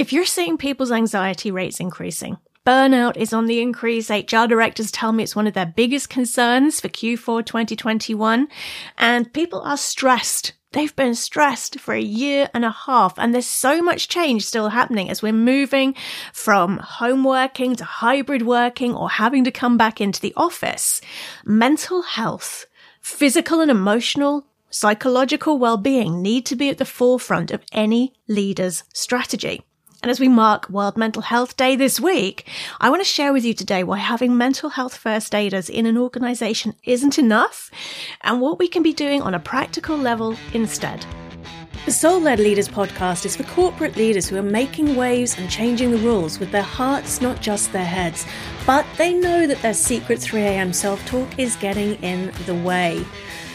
If you're seeing people's anxiety rates increasing, burnout is on the increase. HR directors tell me it's one of their biggest concerns for Q4 2021. And people are stressed. They've been stressed for a year and a half. And there's so much change still happening as we're moving from home working to hybrid working or having to come back into the office. Mental health, physical and emotional psychological well-being need to be at the forefront of any leader's strategy. And as we mark World Mental Health Day this week, I want to share with you today why having mental health first aiders in an organization isn't enough and what we can be doing on a practical level instead. The Soul Led Leaders podcast is for corporate leaders who are making waves and changing the rules with their hearts, not just their heads. But they know that their secret 3am self talk is getting in the way.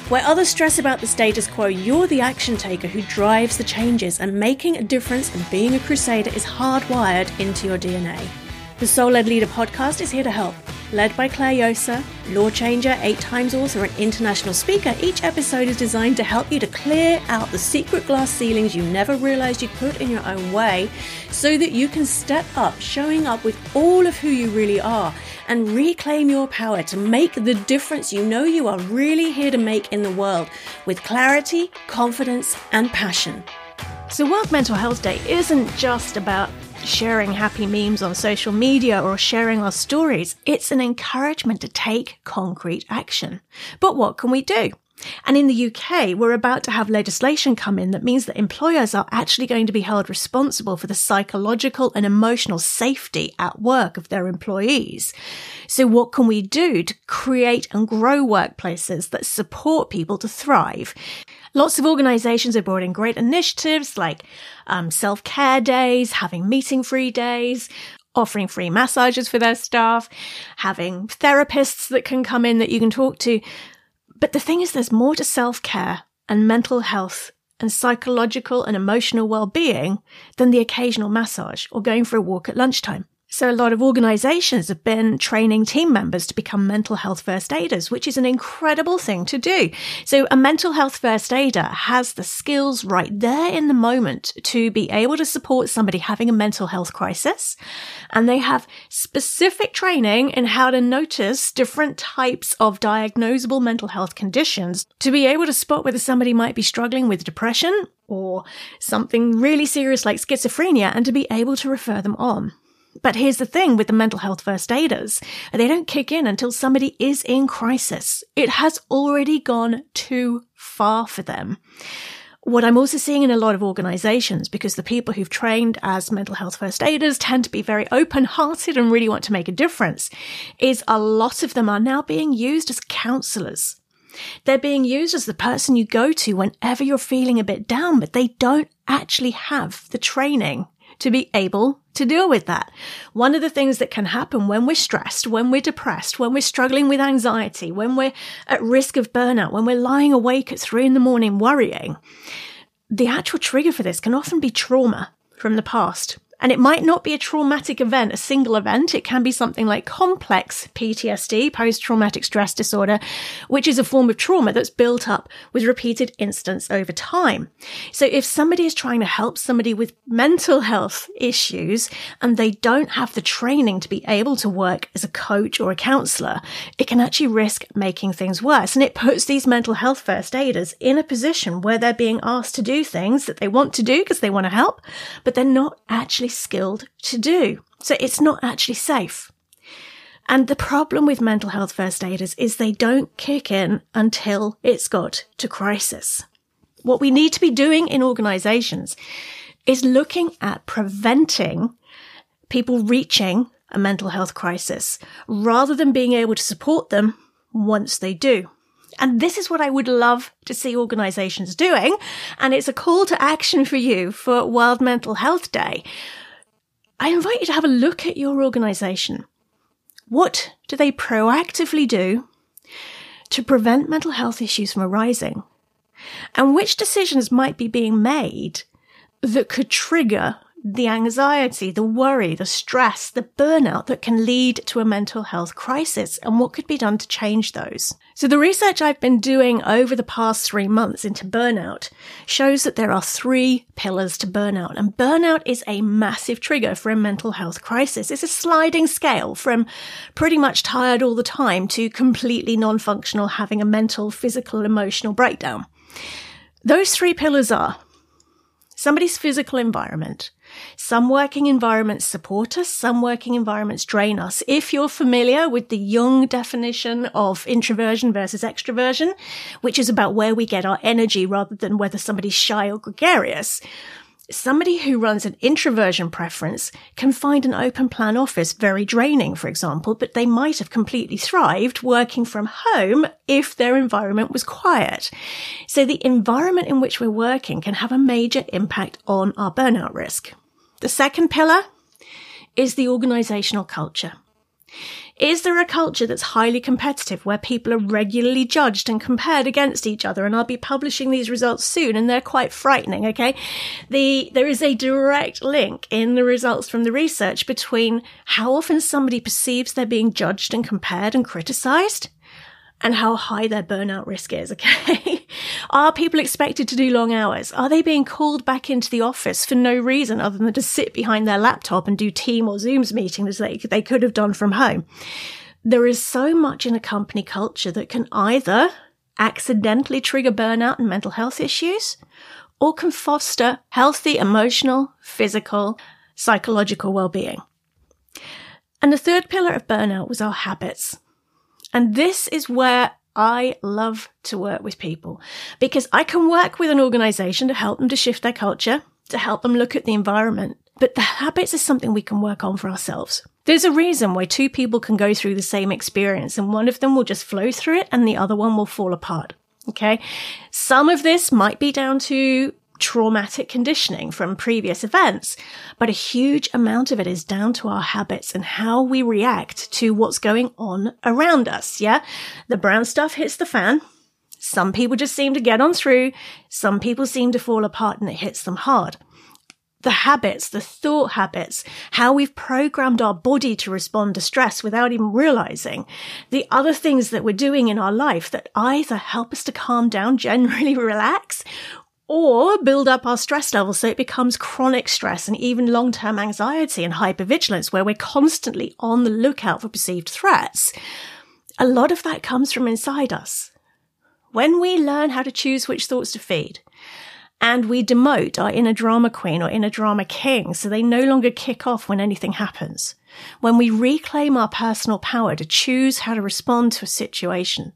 Where others stress about the status quo, you're the action taker who drives the changes, and making a difference and being a crusader is hardwired into your DNA. The Soul Led Leader podcast is here to help. Led by Claire Josa, law changer, eight times author, and international speaker, each episode is designed to help you to clear out the secret glass ceilings you never realized you put in your own way so that you can step up, showing up with all of who you really are and reclaim your power to make the difference you know you are really here to make in the world with clarity, confidence, and passion. So, World Mental Health Day isn't just about sharing happy memes on social media or sharing our stories. It's an encouragement to take concrete action. But what can we do? And in the UK, we're about to have legislation come in that means that employers are actually going to be held responsible for the psychological and emotional safety at work of their employees. So what can we do to create and grow workplaces that support people to thrive? Lots of organizations brought in great initiatives like um, self-care days, having meeting-free days, offering free massages for their staff, having therapists that can come in that you can talk to. But the thing is, there's more to self care and mental health and psychological and emotional well being than the occasional massage or going for a walk at lunchtime. So a lot of organizations have been training team members to become mental health first aiders, which is an incredible thing to do. So a mental health first aider has the skills right there in the moment to be able to support somebody having a mental health crisis. And they have specific training in how to notice different types of diagnosable mental health conditions to be able to spot whether somebody might be struggling with depression or something really serious like schizophrenia and to be able to refer them on. But here's the thing with the mental health first aiders. They don't kick in until somebody is in crisis. It has already gone too far for them. What I'm also seeing in a lot of organizations, because the people who've trained as mental health first aiders tend to be very open hearted and really want to make a difference, is a lot of them are now being used as counselors. They're being used as the person you go to whenever you're feeling a bit down, but they don't actually have the training to be able to deal with that. One of the things that can happen when we're stressed, when we're depressed, when we're struggling with anxiety, when we're at risk of burnout, when we're lying awake at three in the morning worrying, the actual trigger for this can often be trauma from the past. And it might not be a traumatic event, a single event. It can be something like complex PTSD, post-traumatic stress disorder, which is a form of trauma that's built up with repeated incidents over time. So if somebody is trying to help somebody with mental health issues and they don't have the training to be able to work as a coach or a counselor, it can actually risk making things worse. And it puts these mental health first aiders in a position where they're being asked to do things that they want to do because they want to help, but they're not actually skilled to do. So it's not actually safe. And the problem with mental health first aiders is they don't kick in until it's got to crisis. What we need to be doing in organizations is looking at preventing people reaching a mental health crisis rather than being able to support them once they do. And this is what I would love to see organizations doing. And it's a call to action for you for World Mental Health Day. I invite you to have a look at your organization. What do they proactively do to prevent mental health issues from arising? And which decisions might be being made that could trigger the anxiety, the worry, the stress, the burnout that can lead to a mental health crisis and what could be done to change those. So the research I've been doing over the past three months into burnout shows that there are three pillars to burnout and burnout is a massive trigger for a mental health crisis. It's a sliding scale from pretty much tired all the time to completely non-functional having a mental, physical, emotional breakdown. Those three pillars are somebody's physical environment. Some working environments support us, some working environments drain us. If you're familiar with the Jung definition of introversion versus extroversion, which is about where we get our energy rather than whether somebody's shy or gregarious, Somebody who runs an introversion preference can find an open plan office very draining, for example, but they might have completely thrived working from home if their environment was quiet. So the environment in which we're working can have a major impact on our burnout risk. The second pillar is the organizational culture. Is there a culture that's highly competitive where people are regularly judged and compared against each other? And I'll be publishing these results soon and they're quite frightening. Okay. The, there is a direct link in the results from the research between how often somebody perceives they're being judged and compared and criticized and how high their burnout risk is. Okay. Are people expected to do long hours? Are they being called back into the office for no reason other than to sit behind their laptop and do team or Zooms meetings they, they could have done from home? There is so much in a company culture that can either accidentally trigger burnout and mental health issues or can foster healthy emotional, physical, psychological well-being. And the third pillar of burnout was our habits. And this is where I love to work with people because I can work with an organization to help them to shift their culture, to help them look at the environment. But the habits is something we can work on for ourselves. There's a reason why two people can go through the same experience and one of them will just flow through it and the other one will fall apart. Okay. Some of this might be down to traumatic conditioning from previous events, but a huge amount of it is down to our habits and how we react to what's going on around us. Yeah. The brown stuff hits the fan. Some people just seem to get on through. Some people seem to fall apart and it hits them hard. The habits, the thought habits, how we've programmed our body to respond to stress without even realizing the other things that we're doing in our life that either help us to calm down, generally relax, or build up our stress levels so it becomes chronic stress and even long-term anxiety and hypervigilance where we're constantly on the lookout for perceived threats. A lot of that comes from inside us. When we learn how to choose which thoughts to feed, and we demote our inner drama queen or inner drama king so they no longer kick off when anything happens. When we reclaim our personal power to choose how to respond to a situation,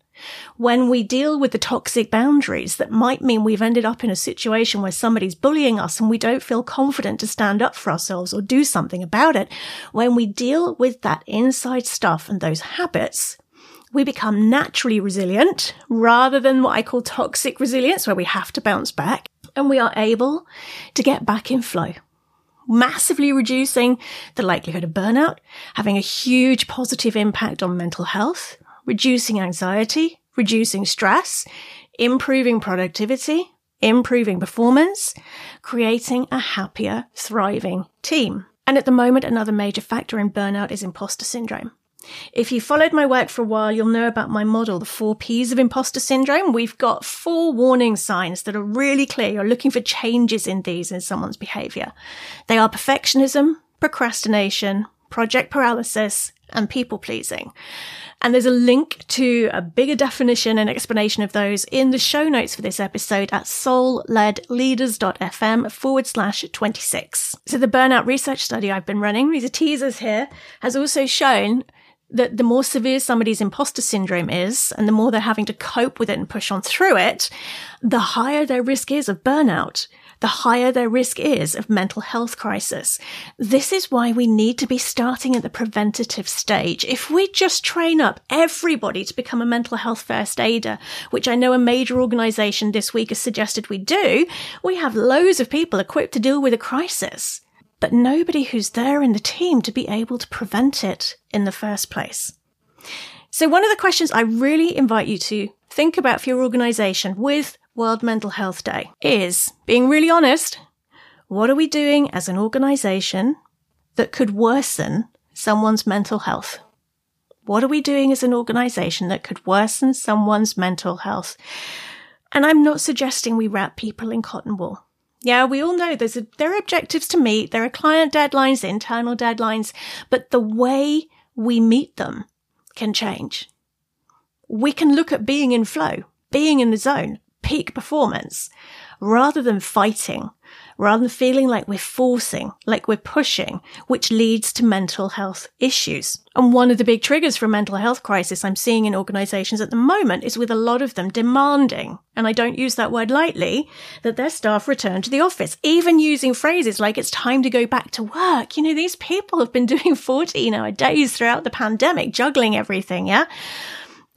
when we deal with the toxic boundaries that might mean we've ended up in a situation where somebody's bullying us and we don't feel confident to stand up for ourselves or do something about it, when we deal with that inside stuff and those habits, we become naturally resilient rather than what I call toxic resilience, where we have to bounce back and we are able to get back in flow massively reducing the likelihood of burnout, having a huge positive impact on mental health, reducing anxiety, reducing stress, improving productivity, improving performance, creating a happier, thriving team. And at the moment, another major factor in burnout is imposter syndrome. If you followed my work for a while, you'll know about my model, the four P's of imposter syndrome. We've got four warning signs that are really clear. You're looking for changes in these in someone's behavior. They are perfectionism, procrastination, project paralysis, and people pleasing. And there's a link to a bigger definition and explanation of those in the show notes for this episode at soulledleaders.fm forward slash 26. So the burnout research study I've been running, these are teasers here, has also shown that the more severe somebody's imposter syndrome is and the more they're having to cope with it and push on through it, the higher their risk is of burnout the higher their risk is of mental health crisis. This is why we need to be starting at the preventative stage. If we just train up everybody to become a mental health first aider, which I know a major organization this week has suggested we do, we have loads of people equipped to deal with a crisis, but nobody who's there in the team to be able to prevent it in the first place. So one of the questions I really invite you to think about for your organization with World Mental Health Day is being really honest. What are we doing as an organization that could worsen someone's mental health? What are we doing as an organization that could worsen someone's mental health? And I'm not suggesting we wrap people in cotton wool. Yeah, we all know there's a, there are objectives to meet. There are client deadlines, internal deadlines, but the way we meet them can change. We can look at being in flow, being in the zone, peak performance, rather than fighting rather than feeling like we're forcing, like we're pushing, which leads to mental health issues. And one of the big triggers for a mental health crisis I'm seeing in organizations at the moment is with a lot of them demanding, and I don't use that word lightly, that their staff return to the office, even using phrases like it's time to go back to work. You know, these people have been doing 14 hour days throughout the pandemic, juggling everything. Yeah.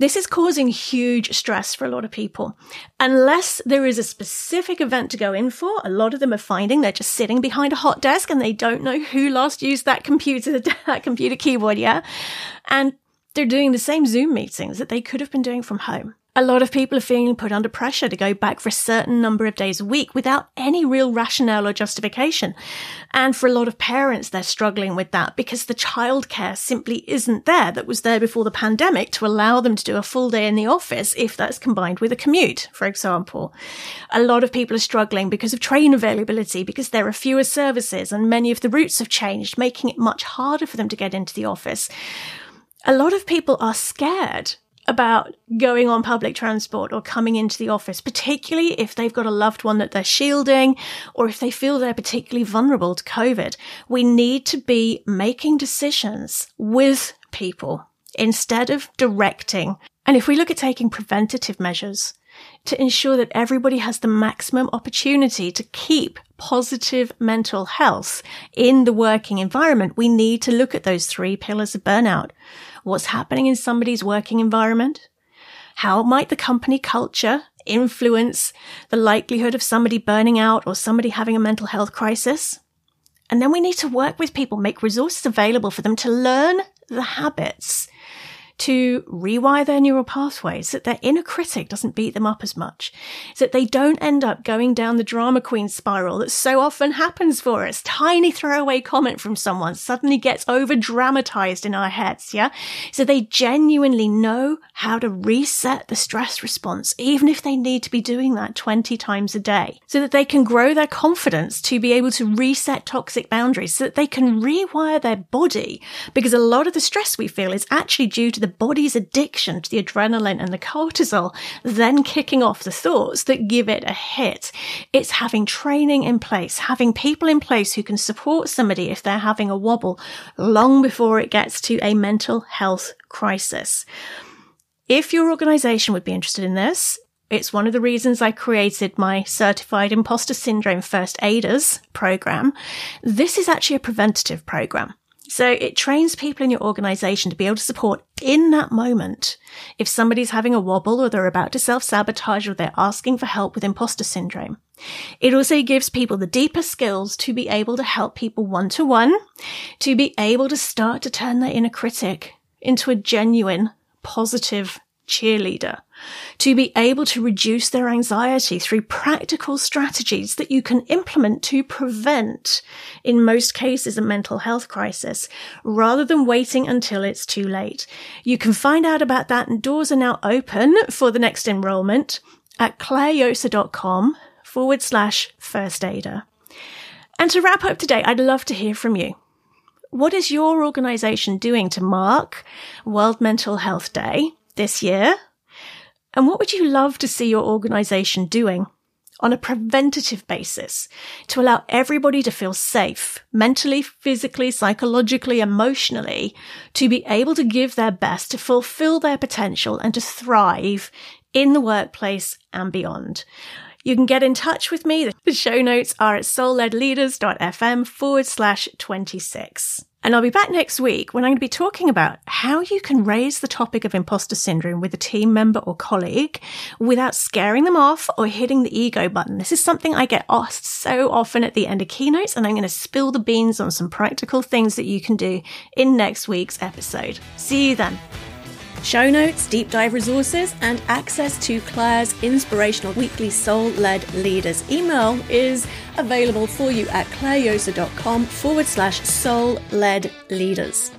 This is causing huge stress for a lot of people. Unless there is a specific event to go in for, a lot of them are finding they're just sitting behind a hot desk and they don't know who last used that computer, that computer keyboard, yeah? And they're doing the same Zoom meetings that they could have been doing from home. A lot of people are feeling put under pressure to go back for a certain number of days a week without any real rationale or justification. And for a lot of parents, they're struggling with that because the childcare simply isn't there that was there before the pandemic to allow them to do a full day in the office if that's combined with a commute, for example. A lot of people are struggling because of train availability, because there are fewer services and many of the routes have changed, making it much harder for them to get into the office. A lot of people are scared about going on public transport or coming into the office, particularly if they've got a loved one that they're shielding or if they feel they're particularly vulnerable to COVID. We need to be making decisions with people instead of directing. And if we look at taking preventative measures to ensure that everybody has the maximum opportunity to keep positive mental health in the working environment, we need to look at those three pillars of burnout what's happening in somebody's working environment? How might the company culture influence the likelihood of somebody burning out or somebody having a mental health crisis? And then we need to work with people, make resources available for them to learn the habits to rewire their neural pathways that their inner critic doesn't beat them up as much, so that they don't end up going down the drama queen spiral that so often happens for us. Tiny throwaway comment from someone suddenly gets over dramatized in our heads, yeah? So they genuinely know how to reset the stress response, even if they need to be doing that 20 times a day, so that they can grow their confidence to be able to reset toxic boundaries, so that they can rewire their body, because a lot of the stress we feel is actually due to the body's addiction to the adrenaline and the cortisol then kicking off the thoughts that give it a hit. It's having training in place, having people in place who can support somebody if they're having a wobble long before it gets to a mental health crisis. If your organization would be interested in this, it's one of the reasons I created my certified imposter syndrome first aiders program. This is actually a preventative program. So it trains people in your organization to be able to support in that moment. If somebody's having a wobble or they're about to self sabotage or they're asking for help with imposter syndrome. It also gives people the deeper skills to be able to help people one to one, to be able to start to turn their inner critic into a genuine positive cheerleader to be able to reduce their anxiety through practical strategies that you can implement to prevent, in most cases, a mental health crisis, rather than waiting until it's too late. You can find out about that and doors are now open for the next enrollment at clairejosa.com forward slash first aider. And to wrap up today, I'd love to hear from you. What is your organization doing to mark World Mental Health Day this year? And what would you love to see your organization doing on a preventative basis to allow everybody to feel safe mentally, physically, psychologically, emotionally, to be able to give their best to fulfill their potential and to thrive in the workplace and beyond. You can get in touch with me. The show notes are at soulledleaders.fm forward slash 26. And I'll be back next week when I'm going to be talking about how you can raise the topic of imposter syndrome with a team member or colleague without scaring them off or hitting the ego button. This is something I get asked so often at the end of keynotes, and I'm going to spill the beans on some practical things that you can do in next week's episode. See you then. Show notes, deep dive resources, and access to Claire's inspirational weekly soul led leaders email is available for you at clairejosa.com forward slash soul led leaders.